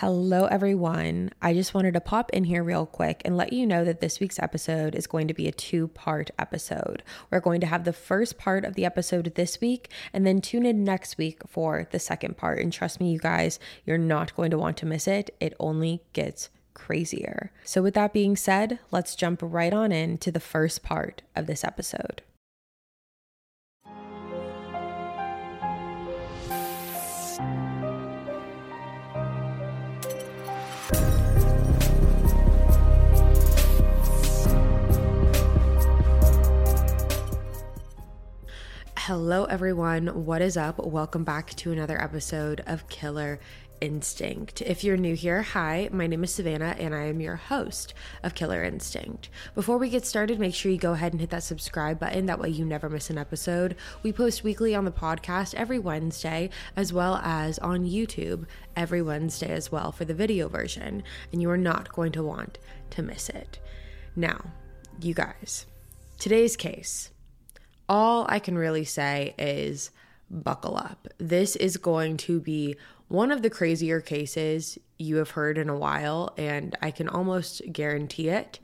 Hello, everyone. I just wanted to pop in here real quick and let you know that this week's episode is going to be a two part episode. We're going to have the first part of the episode this week and then tune in next week for the second part. And trust me, you guys, you're not going to want to miss it. It only gets crazier. So, with that being said, let's jump right on into the first part of this episode. Hello, everyone. What is up? Welcome back to another episode of Killer Instinct. If you're new here, hi, my name is Savannah and I am your host of Killer Instinct. Before we get started, make sure you go ahead and hit that subscribe button. That way, you never miss an episode. We post weekly on the podcast every Wednesday, as well as on YouTube every Wednesday as well for the video version, and you are not going to want to miss it. Now, you guys, today's case all I can really say is buckle up. This is going to be one of the crazier cases you have heard in a while, and I can almost guarantee it.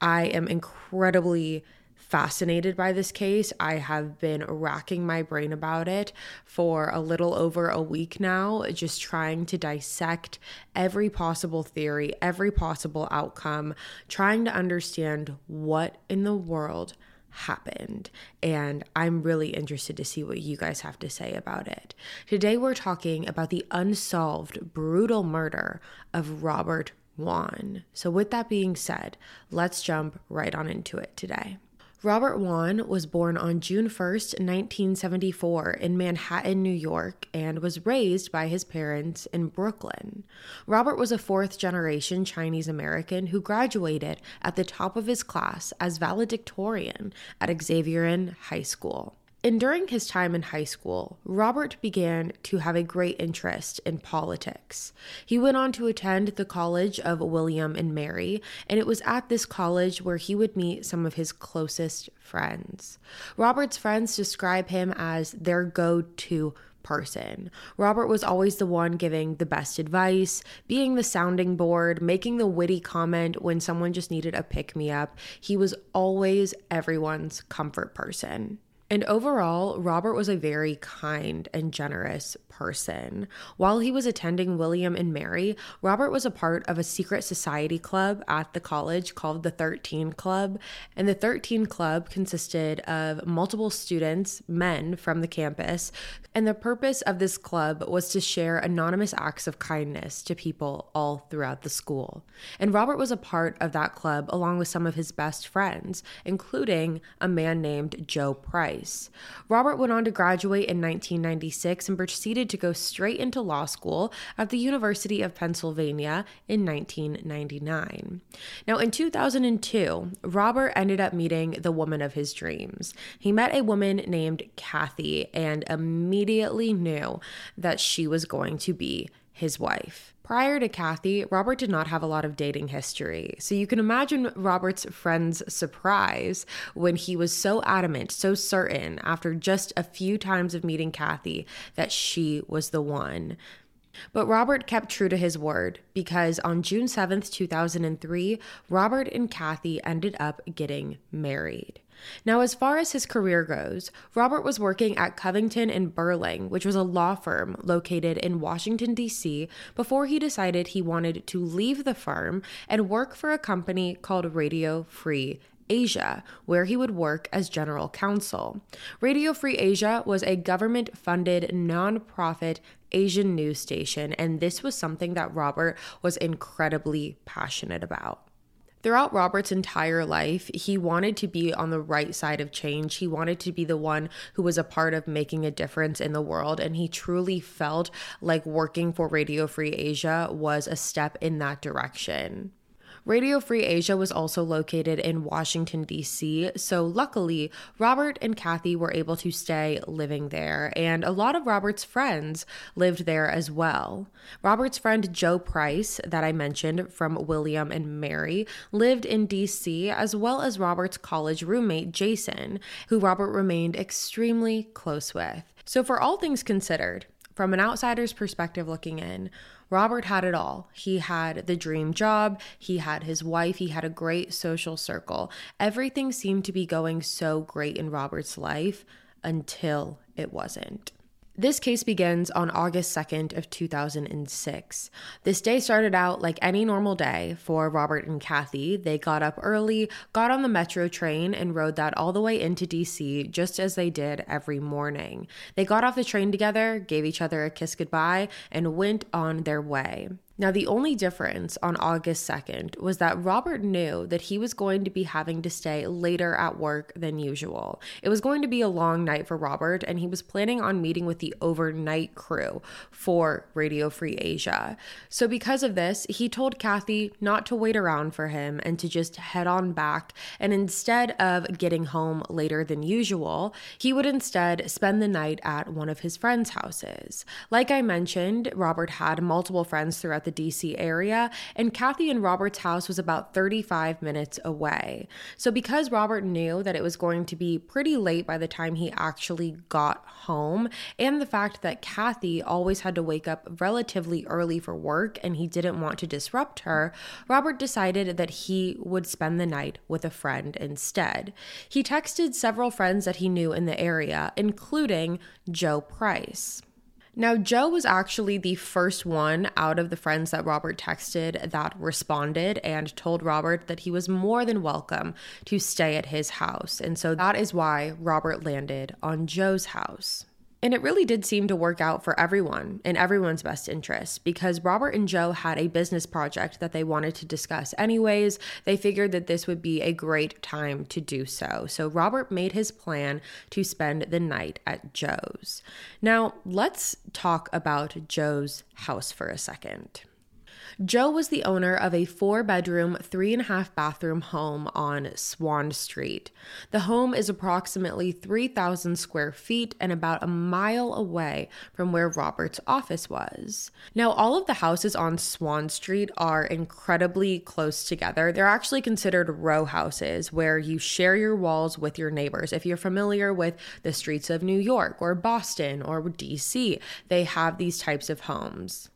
I am incredibly fascinated by this case. I have been racking my brain about it for a little over a week now, just trying to dissect every possible theory, every possible outcome, trying to understand what in the world happened. And I'm really interested to see what you guys have to say about it. Today, we're talking about the unsolved, brutal murder of Robert Wone. So, with that being said, let's jump right on into it today. Robert Wone was born on June 1st, 1974, in Manhattan, New York, and was raised by his parents in Brooklyn. Robert was a fourth generation Chinese American who graduated at the top of his class as valedictorian at Xaverian High School. And during his time in high school, Robert began to have a great interest in politics. He went on to attend the College of William and Mary, and it was at this college where he would meet some of his closest friends. Robert's friends describe him as their go to person. Robert was always the one giving the best advice, being the sounding board, making the witty comment when someone just needed a pick me up. He was always everyone's comfort person. And overall, Robert was a very kind and generous person. While he was attending William and Mary, Robert was a part of a secret society club at the college called the 13 Club. And the 13 Club consisted of multiple students, men from the campus. And the purpose of this club was to share anonymous acts of kindness to people all throughout the school. And Robert was a part of that club along with some of his best friends, including a man named Joe Price. Robert went on to graduate in 1996 and proceeded to go straight into law school at the University of Pennsylvania in 1999. Now, in 2002, Robert ended up meeting the woman of his dreams. He met a woman named Kathy and immediately knew that she was going to be his wife. Prior to Kathy, Robert did not have a lot of dating history. So you can imagine Robert's friend's surprise when he was so adamant, so certain, after just a few times of meeting Kathy, that she was the one. But Robert kept true to his word because on June 7th, 2003, Robert and Kathy ended up getting married. Now, as far as his career goes, Robert was working at Covington and Burling, which was a law firm located in Washington, D.C., before he decided he wanted to leave the firm and work for a company called Radio Free Asia, where he would work as general counsel. Radio Free Asia was a government funded nonprofit Asian news station, and this was something that Robert was incredibly passionate about. Throughout Robert's entire life, he wanted to be on the right side of change. He wanted to be the one who was a part of making a difference in the world. And he truly felt like working for Radio Free Asia was a step in that direction. Radio Free Asia was also located in Washington, D.C., so luckily, Robert and Kathy were able to stay living there, and a lot of Robert's friends lived there as well. Robert's friend Joe Price, that I mentioned from William and Mary, lived in D.C., as well as Robert's college roommate Jason, who Robert remained extremely close with. So, for all things considered, from an outsider's perspective looking in, Robert had it all. He had the dream job, he had his wife, he had a great social circle. Everything seemed to be going so great in Robert's life until it wasn't. This case begins on August 2nd of 2006. This day started out like any normal day for Robert and Kathy. They got up early, got on the metro train and rode that all the way into DC just as they did every morning. They got off the train together, gave each other a kiss goodbye, and went on their way. Now, the only difference on August 2nd was that Robert knew that he was going to be having to stay later at work than usual. It was going to be a long night for Robert, and he was planning on meeting with the overnight crew for Radio Free Asia. So, because of this, he told Kathy not to wait around for him and to just head on back. And instead of getting home later than usual, he would instead spend the night at one of his friends' houses. Like I mentioned, Robert had multiple friends throughout the the DC area, and Kathy and Robert's house was about 35 minutes away. So, because Robert knew that it was going to be pretty late by the time he actually got home, and the fact that Kathy always had to wake up relatively early for work and he didn't want to disrupt her, Robert decided that he would spend the night with a friend instead. He texted several friends that he knew in the area, including Joe Price. Now, Joe was actually the first one out of the friends that Robert texted that responded and told Robert that he was more than welcome to stay at his house. And so that is why Robert landed on Joe's house. And it really did seem to work out for everyone in everyone's best interest because Robert and Joe had a business project that they wanted to discuss anyways. They figured that this would be a great time to do so. So Robert made his plan to spend the night at Joe's. Now, let's talk about Joe's house for a second. Joe was the owner of a four bedroom, three and a half bathroom home on Swann Street. The home is approximately 3,000 square feet and about a mile away from where Robert's office was. Now, all of the houses on Swann Street are incredibly close together. They're actually considered row houses where you share your walls with your neighbors. If you're familiar with the streets of New York or Boston or DC, they have these types of homes.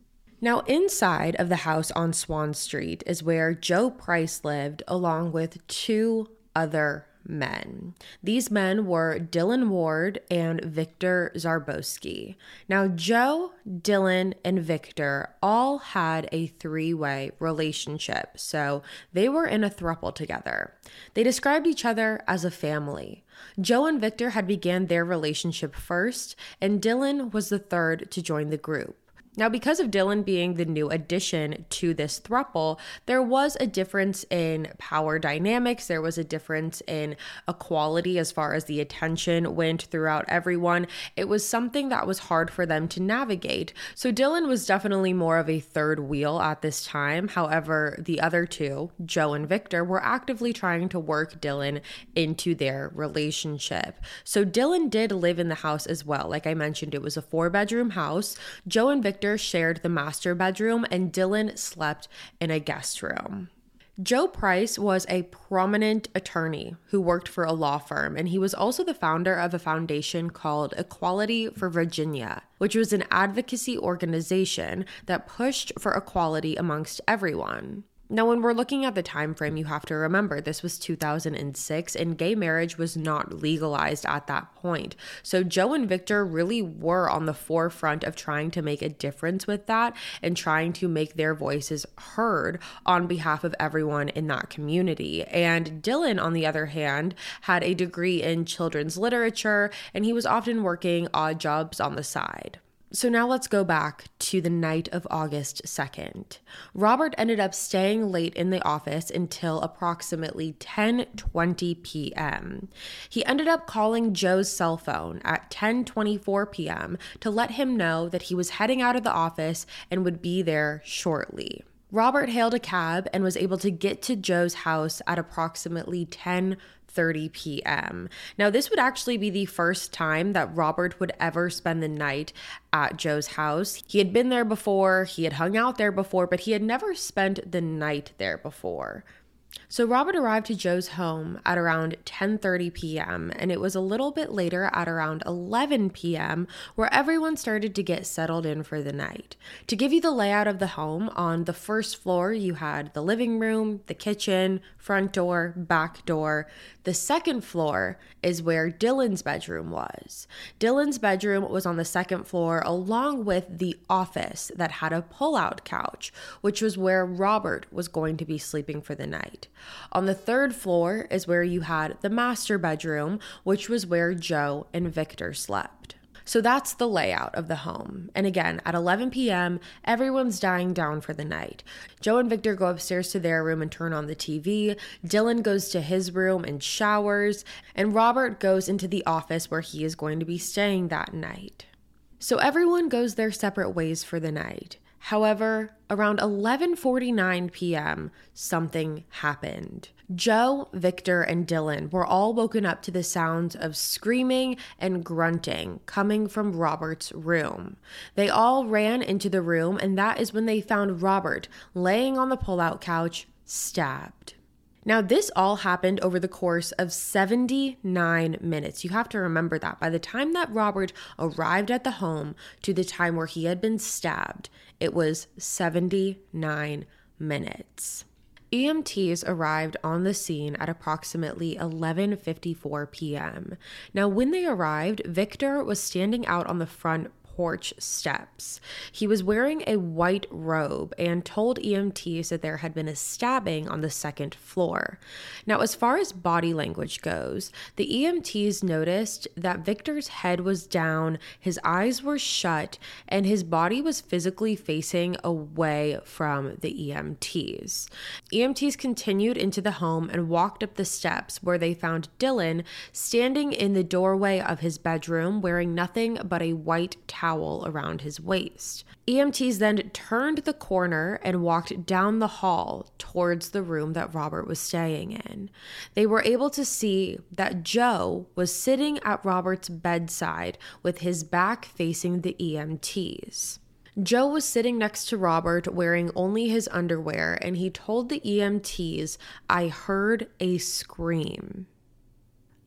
Now, inside of the house on Swann Street is where Joe Price lived, along with two other men. These men were Dylan Ward and Victor Zaborsky. Now, Joe, Dylan, and Victor all had a three way relationship, so they were in a thruple together. They described each other as a family. Joe and Victor had began their relationship first, and Dylan was the third to join the group. Now, because of Dylan being the new addition to this thruple, there was a difference in power dynamics. There was a difference in equality as far as the attention went throughout everyone. It was something that was hard for them to navigate. So, Dylan was definitely more of a third wheel at this time. However, the other two, Joe and Victor, were actively trying to work Dylan into their relationship. So, Dylan did live in the house as well. Like I mentioned, it was a four bedroom house. Joe and Victor Victor shared the master bedroom and Dylan slept in a guest room. Joe Price was a prominent attorney who worked for a law firm, and he was also the founder of a foundation called Equality for Virginia, which was an advocacy organization that pushed for equality amongst everyone. Now, when we're looking at the time frame, you have to remember this was 2006 and gay marriage was not legalized at that point. So Joe and Victor really were on the forefront of trying to make a difference with that and trying to make their voices heard on behalf of everyone in that community. And Dylan, on the other hand, had a degree in children's literature and he was often working odd jobs on the side. So now let's go back to the night of August 2nd. Robert ended up staying late in the office until approximately 10:20 p.m. He ended up calling Joe's cell phone at 10:24 p.m. to let him know that he was heading out of the office and would be there shortly. Robert hailed a cab and was able to get to Joe's house at approximately 10 30 p.m. Now, this would actually be the first time that Robert would ever spend the night at Joe's house. He had been there before, he had hung out there before, but he had never spent the night there before. So Robert arrived to Joe's home at around 10:30 p.m. and it was a little bit later at around 11 p.m. where everyone started to get settled in for the night. To give you the layout of the home, on the first floor you had the living room, the kitchen, front door, back door. The second floor is where Dylan's bedroom was. Dylan's bedroom was on the second floor along with the office that had a pull-out couch, which was where Robert was going to be sleeping for the night. On the third floor is where you had the master bedroom, which was where Joe and Victor slept. So that's the layout of the home. And again, at 11 p.m., everyone's dying down for the night. Joe and Victor go upstairs to their room and turn on the TV. Dylan goes to his room and showers. And Robert goes into the office where he is going to be staying that night. So everyone goes their separate ways for the night. However, around 11:49 p.m., something happened. Joe, Victor, and Dylan were all woken up to the sounds of screaming and grunting coming from Robert's room. They all ran into the room, and that is when they found Robert laying on the pull-out couch, stabbed. Now, this all happened over the course of 79 minutes. You have to remember that. By the time that Robert arrived at the home to the time where he had been stabbed, it was 79 minutes. EMTs arrived on the scene at approximately 11:54 p.m. Now when they arrived, Victor was standing out on the front porch steps. He was wearing a white robe and told EMTs that there had been a stabbing on the second floor. Now, as far as body language goes, the EMTs noticed that Victor's head was down, his eyes were shut, and his body was physically facing away from the EMTs. EMTs continued into the home and walked up the steps where they found Dylan standing in the doorway of his bedroom wearing nothing but a white towel towel around his waist. EMTs then turned the corner and walked down the hall towards the room that Robert was staying in. They were able to see that Joe was sitting at Robert's bedside with his back facing the EMTs. Joe was sitting next to Robert wearing only his underwear, and he told the EMTs, I heard a scream.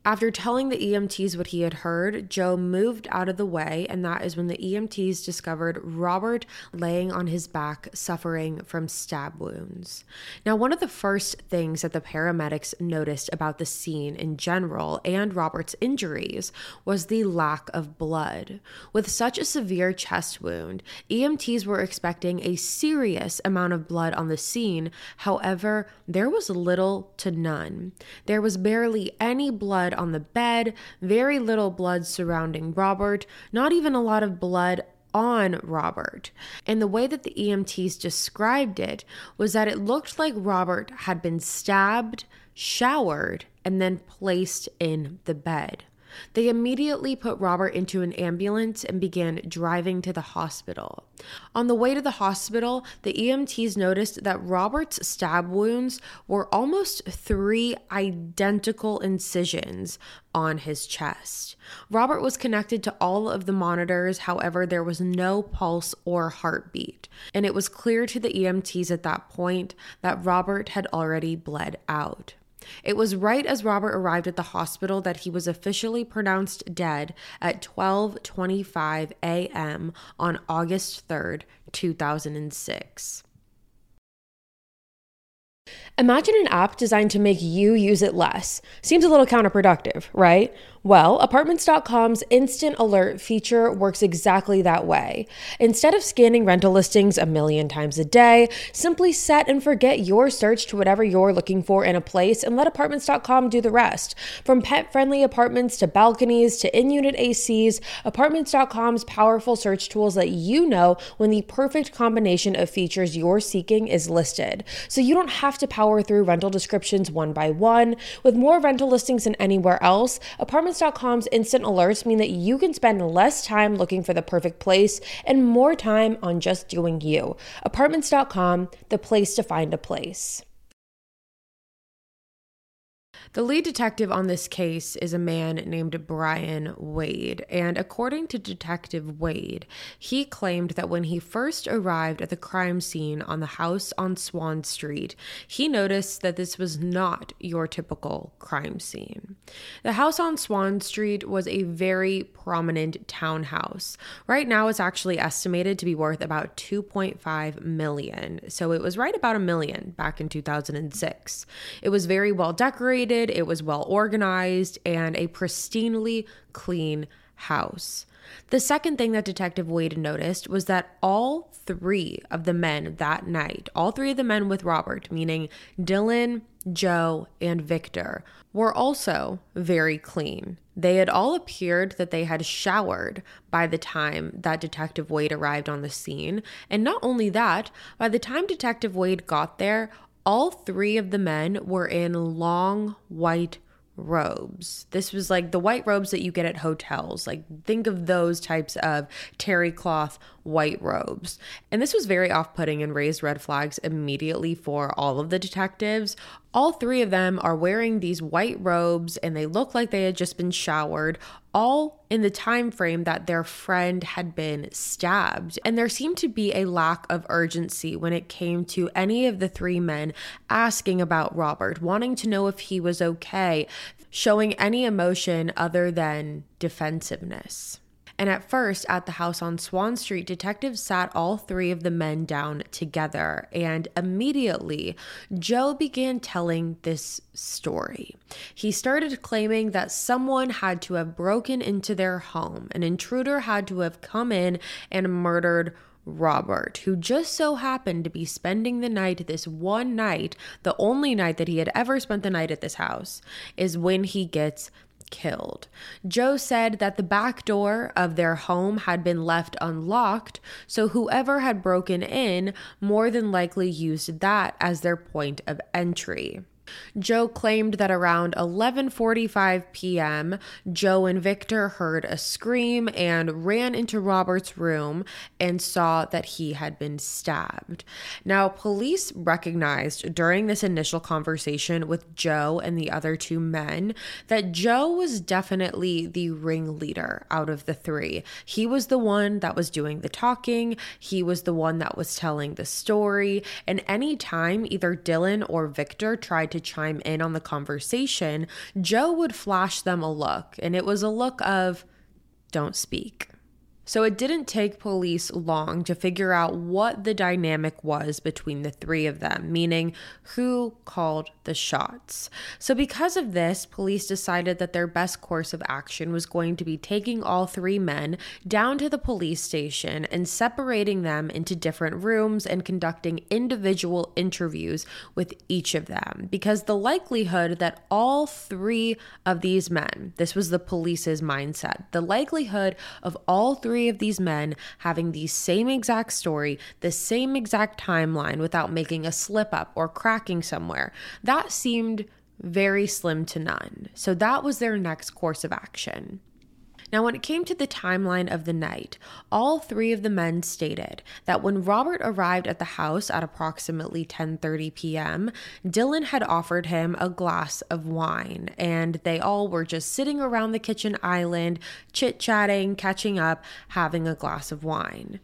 After telling the EMTs what he had heard, Joe moved out of the way, and that is when the EMTs discovered Robert laying on his back, suffering from stab wounds. Now, one of the first things that the paramedics noticed about the scene in general and Robert's injuries was the lack of blood. With such a severe chest wound, EMTs were expecting a serious amount of blood on the scene. However, there was little to none. There was barely any blood on the bed, very little blood surrounding Robert, not even a lot of blood on Robert. And the way that the EMTs described it was that it looked like Robert had been stabbed, showered, and then placed in the bed. They immediately put Robert into an ambulance and began driving to the hospital. On the way to the hospital, the EMTs noticed that Robert's stab wounds were almost three identical incisions on his chest. Robert was connected to all of the monitors, however, there was no pulse or heartbeat. And it was clear to the EMTs at that point that Robert had already bled out. It was right as Robert arrived at the hospital that he was officially pronounced dead at 12:25 a.m. on August 3rd, 2006. Imagine an app designed to make you use it less. Seems a little counterproductive, right? Well, apartments.com's instant alert feature works exactly that way. Instead of scanning rental listings a million times a day, simply set and forget your search to whatever you're looking for in a place and let apartments.com do the rest. From pet friendly apartments to balconies to in unit ACs, apartments.com's powerful search tools let you know when the perfect combination of features you're seeking is listed. So you don't have to power through rental descriptions one by one. With more rental listings than anywhere else, apartments Apartments.com's instant alerts mean that you can spend less time looking for the perfect place and more time on just doing you. Apartments.com, the place to find a place. The lead detective on this case is a man named Brian Waid, and according to Detective Waid, he claimed that when he first arrived at the crime scene on the house on Swann Street, he noticed that this was not your typical crime scene. The house on Swann Street was a very prominent townhouse. Right now, it's actually estimated to be worth about 2.5 million, so it was right about a million back in 2006. It was very well decorated it was well organized, and a pristinely clean house. The second thing that Detective Waid noticed was that all three of the men that night, all three of the men with Robert, meaning Dylan, Joe, and Victor, were also very clean. They had all appeared that they had showered by the time that Detective Waid arrived on the scene. And not only that, by the time Detective Waid got there, all three of the men were in long white robes. This was like the white robes that you get at hotels. Like, think of those types of terry cloth white robes. And this was very off putting and raised red flags immediately for all of the detectives. All three of them are wearing these white robes and they look like they had just been showered, all in the time frame that their friend had been stabbed. And there seemed to be a lack of urgency when it came to any of the three men asking about Robert, wanting to know if he was okay, showing any emotion other than defensiveness. And at first, at the house on Swann Street, detectives sat all three of the men down together. And immediately, Joe began telling this story. He started claiming that someone had to have broken into their home, an intruder had to have come in and murdered Robert, who just so happened to be spending the night this one night, the only night that he had ever spent the night at this house, is when he gets killed. Joe said that the back door of their home had been left unlocked, so whoever had broken in more than likely used that as their point of entry. Joe claimed that around 11:45 p.m., Joe and Victor heard a scream and ran into Robert's room and saw that he had been stabbed. Now, police recognized during this initial conversation with Joe and the other two men that Joe was definitely the ringleader out of the three. He was the one that was doing the talking, he was the one that was telling the story, and anytime either Dylan or Victor tried to to chime in on the conversation, Joe would flash them a look, and it was a look of, don't speak. So it didn't take police long to figure out what the dynamic was between the three of them, meaning who called the shots. So, because of this, police decided that their best course of action was going to be taking all three men down to the police station and separating them into different rooms and conducting individual interviews with each of them. Because the likelihood that all three of these men, this was the police's mindset, the likelihood of all three three of these men having the same exact story, the same exact timeline without making a slip up or cracking somewhere. That seemed very slim to none. So that was their next course of action. Now, when it came to the timeline of the night, all three of the men stated that when Robert arrived at the house at approximately 10:30 p.m., Dylan had offered him a glass of wine, and they all were just sitting around the kitchen island, chit-chatting, catching up, having a glass of wine.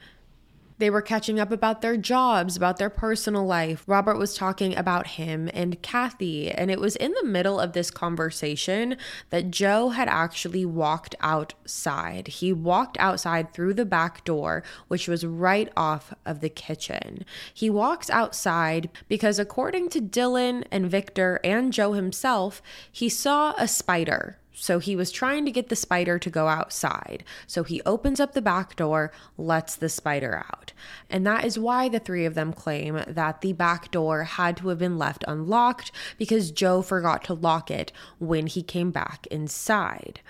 They were catching up about their jobs, about their personal life. Robert was talking about him and Kathy. And it was in the middle of this conversation that Joe had actually walked outside. He walked outside through the back door, which was right off of the kitchen. He walks outside because, according to Dylan and Victor and Joe himself, he saw a spider so he was trying to get the spider to go outside. So he opens up the back door, lets the spider out. And that is why the three of them claim that the back door had to have been left unlocked because Joe forgot to lock it when he came back inside.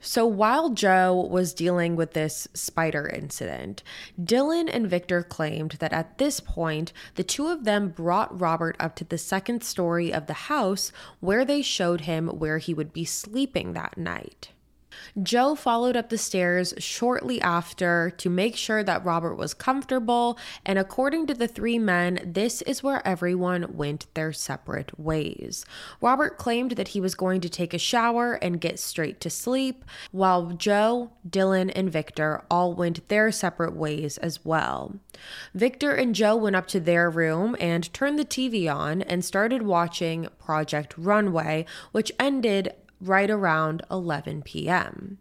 So while Joe was dealing with this spider incident, Dylan and Victor claimed that at this point, the two of them brought Robert up to the second story of the house where they showed him where he would be sleeping that night. Joe followed up the stairs shortly after to make sure that Robert was comfortable, and according to the three men, this is where everyone went their separate ways. Robert claimed that he was going to take a shower and get straight to sleep, while Joe, Dylan, and Victor all went their separate ways as well. Victor and Joe went up to their room and turned the TV on and started watching Project Runway, which ended right around 11 p.m.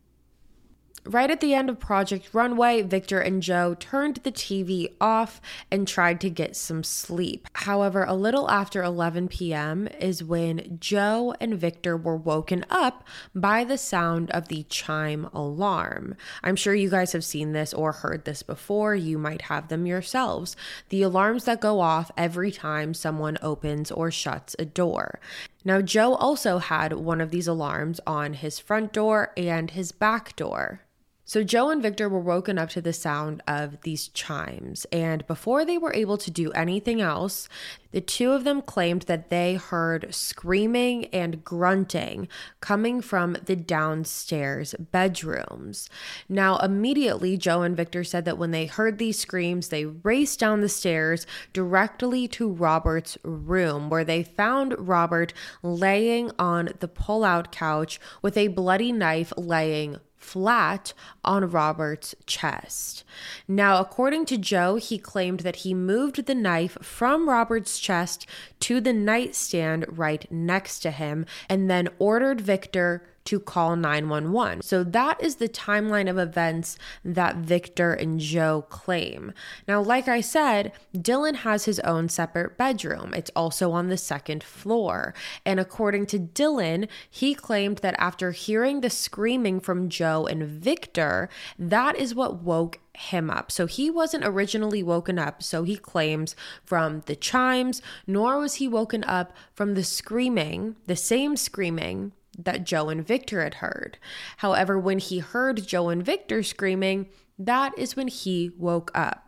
Right at the end of Project Runway, Victor and Joe turned the TV off and tried to get some sleep. However, a little after 11 p.m. is when Joe and Victor were woken up by the sound of the chime alarm. I'm sure you guys have seen this or heard this before. You might have them yourselves. The alarms that go off every time someone opens or shuts a door. Now, Joe also had one of these alarms on his front door and his back door. So Joe and Victor were woken up to the sound of these chimes, and before they were able to do anything else, the two of them claimed that they heard screaming and grunting coming from the downstairs bedrooms. Now, immediately, Joe and Victor said that when they heard these screams, they raced down the stairs directly to Robert's room, where they found Robert laying on the pull out couch with a bloody knife laying flat on Robert's chest. Now, according to Joe, he claimed that he moved the knife from Robert's chest to the nightstand right next to him and then ordered Victor to call 911. So that is the timeline of events that Victor and Joe claim. Now, like I said, Dylan has his own separate bedroom. It's also on the second floor. And according to Dylan, he claimed that after hearing the screaming from Joe and Victor, that is what woke him up. So he wasn't originally woken up, so he claims, from the chimes, nor was he woken up from the screaming, the same screaming that Joe and Victor had heard. However, when he heard Joe and Victor screaming, that is when he woke up.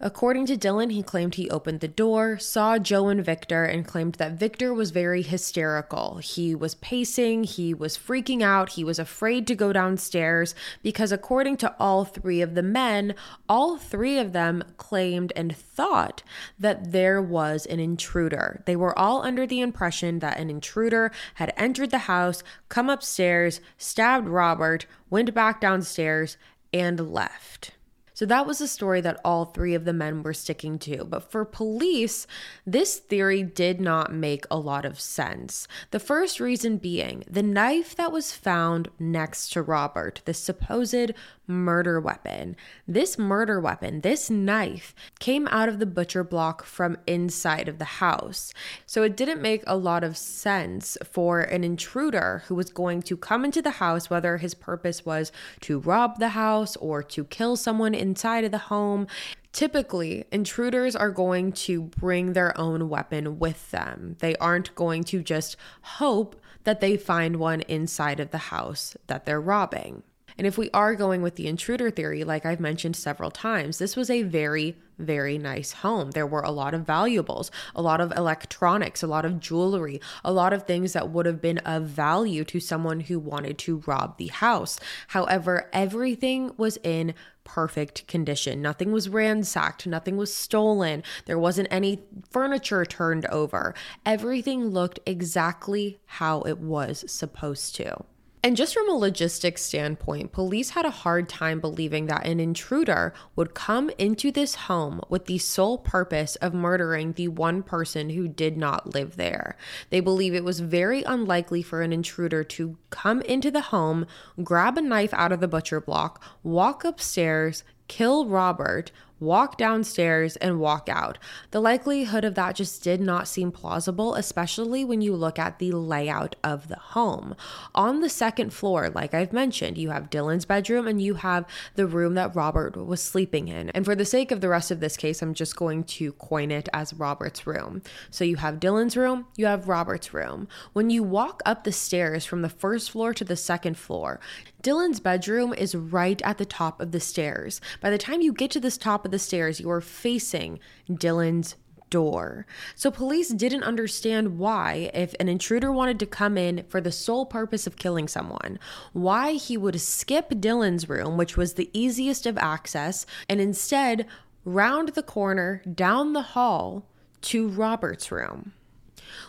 According to Dylan, he claimed he opened the door, saw Joe and Victor, and claimed that Victor was very hysterical. He was pacing, he was freaking out, he was afraid to go downstairs because, according to all three of the men, all three of them claimed and thought that there was an intruder. They were all under the impression that an intruder had entered the house, come upstairs, stabbed Robert, went back downstairs, and left. So that was a story that all three of the men were sticking to. But for police, this theory did not make a lot of sense. The first reason being the knife that was found next to Robert, the supposed murder weapon. This murder weapon, this knife, came out of the butcher block from inside of the house. So it didn't make a lot of sense for an intruder who was going to come into the house, whether his purpose was to rob the house or to kill someone inside of the home. Typically, intruders are going to bring their own weapon with them. They aren't going to just hope that they find one inside of the house that they're robbing. And if we are going with the intruder theory, like I've mentioned several times, this was a very, very nice home. There were a lot of valuables, a lot of electronics, a lot of jewelry, a lot of things that would have been of value to someone who wanted to rob the house. However, everything was in perfect condition. Nothing was ransacked, nothing was stolen, there wasn't any furniture turned over. Everything looked exactly how it was supposed to. And just from a logistics standpoint, police had a hard time believing that an intruder would come into this home with the sole purpose of murdering the one person who did not live there. They believe it was very unlikely for an intruder to come into the home, grab a knife out of the butcher block, walk upstairs, kill Robert, walk downstairs, and walk out. The likelihood of that just did not seem plausible, especially when you look at the layout of the home. On the second floor, like I've mentioned, you have Dylan's bedroom and you have the room that Robert was sleeping in. And for the sake of the rest of this case, I'm just going to coin it as Robert's room. So you have Dylan's room, you have Robert's room. When you walk up the stairs from the first floor to the second floor, Dylan's bedroom is right at the top of the stairs. By the time you get to this top of the stairs, you are facing Dylan's door. So police didn't understand why, if an intruder wanted to come in for the sole purpose of killing someone, why he would skip Dylan's room, which was the easiest of access, and instead round the corner down the hall to Robert's room.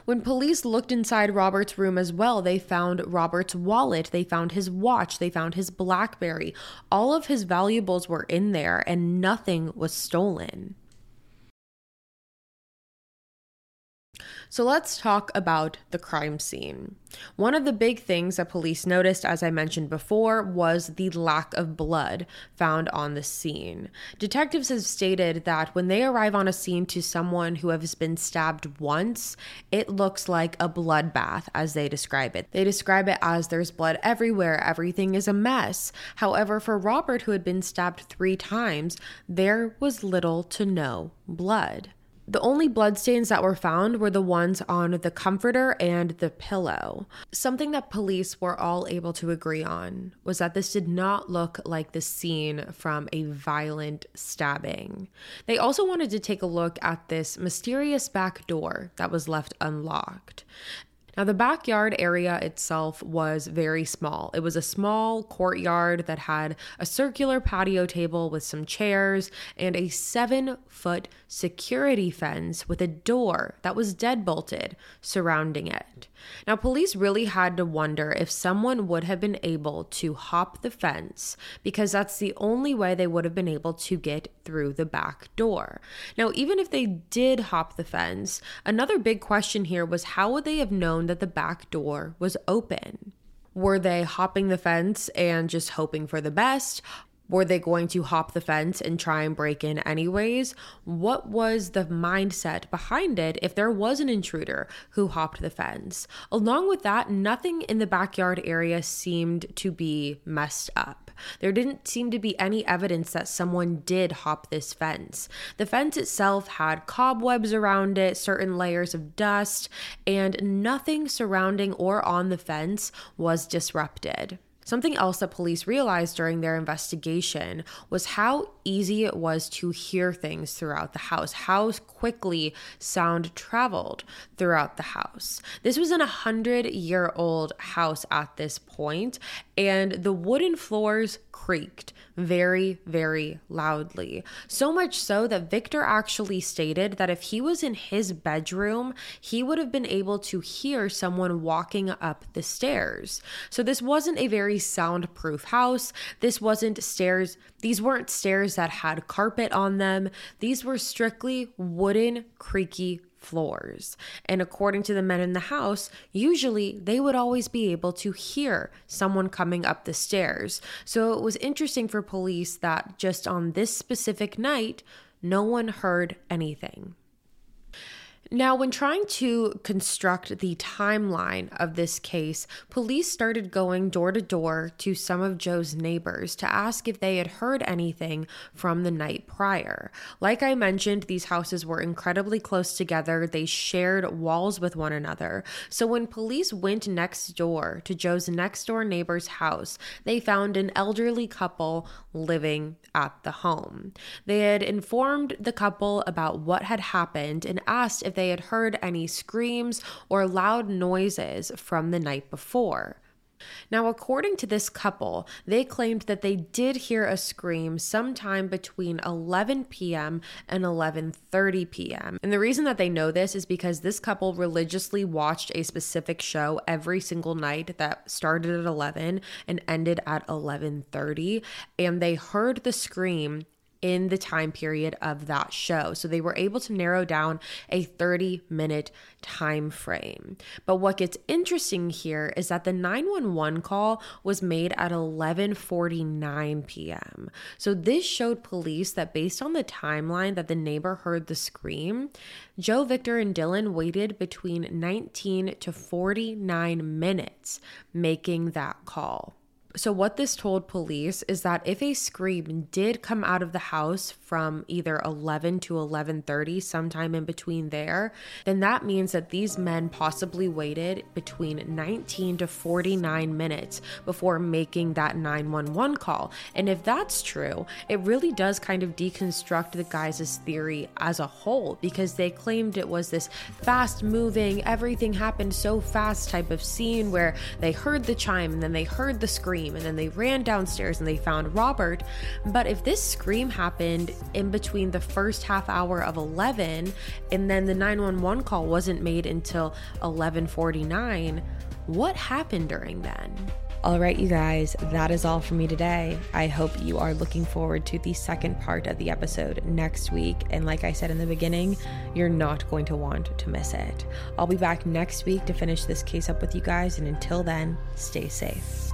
When police looked inside Robert's room as well, they found Robert's wallet, they found his watch, they found his Blackberry. All of his valuables were in there and nothing was stolen. So let's talk about the crime scene. One of the big things that police noticed, as I mentioned before, was the lack of blood found on the scene. Detectives have stated that when they arrive on a scene to someone who has been stabbed once, it looks like a bloodbath, as they describe it. They describe it as there's blood everywhere, everything is a mess. However, for Robert, who had been stabbed three times, there was little to no blood. The only bloodstains that were found were the ones on the comforter and the pillow. Something that police were all able to agree on was that this did not look like the scene from a violent stabbing. They also wanted to take a look at this mysterious back door that was left unlocked. Now, the backyard area itself was very small. It was a small courtyard that had a circular patio table with some chairs and a seven foot security fence with a door that was deadbolted surrounding it. Now, police really had to wonder if someone would have been able to hop the fence because that's the only way they would have been able to get through the back door. Now, even if they did hop the fence, another big question here was how would they have known that the back door was open? Were they hopping the fence and just hoping for the best? Were they going to hop the fence and try and break in anyways? What was the mindset behind it if there was an intruder who hopped the fence? Along with that, nothing in the backyard area seemed to be messed up. There didn't seem to be any evidence that someone did hop this fence. The fence itself had cobwebs around it, certain layers of dust, and nothing surrounding or on the fence was disrupted. Something else that police realized during their investigation was how easy it was to hear things throughout the house, how quickly sound traveled throughout the house. This was an 100 year old house at this point, and the wooden floors creaked very, very loudly. So much so that Victor actually stated that if he was in his bedroom, he would have been able to hear someone walking up the stairs. So this wasn't a very soundproof house. This wasn't stairs, these weren't stairs that had carpet on them. These were strictly wooden, creaky floors. And according to the men in the house, usually they would always be able to hear someone coming up the stairs. So it was interesting for police that just on this specific night, no one heard anything. Now, when trying to construct the timeline of this case, police started going door to door to some of Joe's neighbors to ask if they had heard anything from the night prior. Like I mentioned, these houses were incredibly close together, they shared walls with one another. So when police went next door to Joe's next door neighbor's house, they found an elderly couple living at the home. They had informed the couple about what had happened and asked if they had heard any screams or loud noises from the night before. Now, according to this couple, they claimed that they did hear a scream sometime between 11 p.m. and 11:30 p.m. And the reason that they know this is because this couple religiously watched a specific show every single night that started at 11 and ended at 11:30, and they heard the scream in the time period of that show. So they were able to narrow down a 30 minute time frame. But what gets interesting here is that the 911 call was made at 11:49 p.m. So this showed police that based on the timeline that the neighbor heard the scream, Joe, Victor and Dylan waited between 19 to 49 minutes making that call. So what this told police is that if a scream did come out of the house from either 11 to 11:30 sometime in between there, then that means that these men possibly waited between 19 to 49 minutes before making that 911 call. And if that's true, it really does kind of deconstruct the guys' theory as a whole because they claimed it was this fast moving, everything happened so fast type of scene where they heard the chime and then they heard the scream and then they ran downstairs and they found Robert. But if this scream happened in between the first half hour of 11 and then the 911 call wasn't made until 11:49, what happened during then? All right, you guys, that is all for me today. I hope you are looking forward to the second part of the episode next week. And like I said in the beginning, you're not going to want to miss it. I'll be back next week to finish this case up with you guys. And until then, stay safe.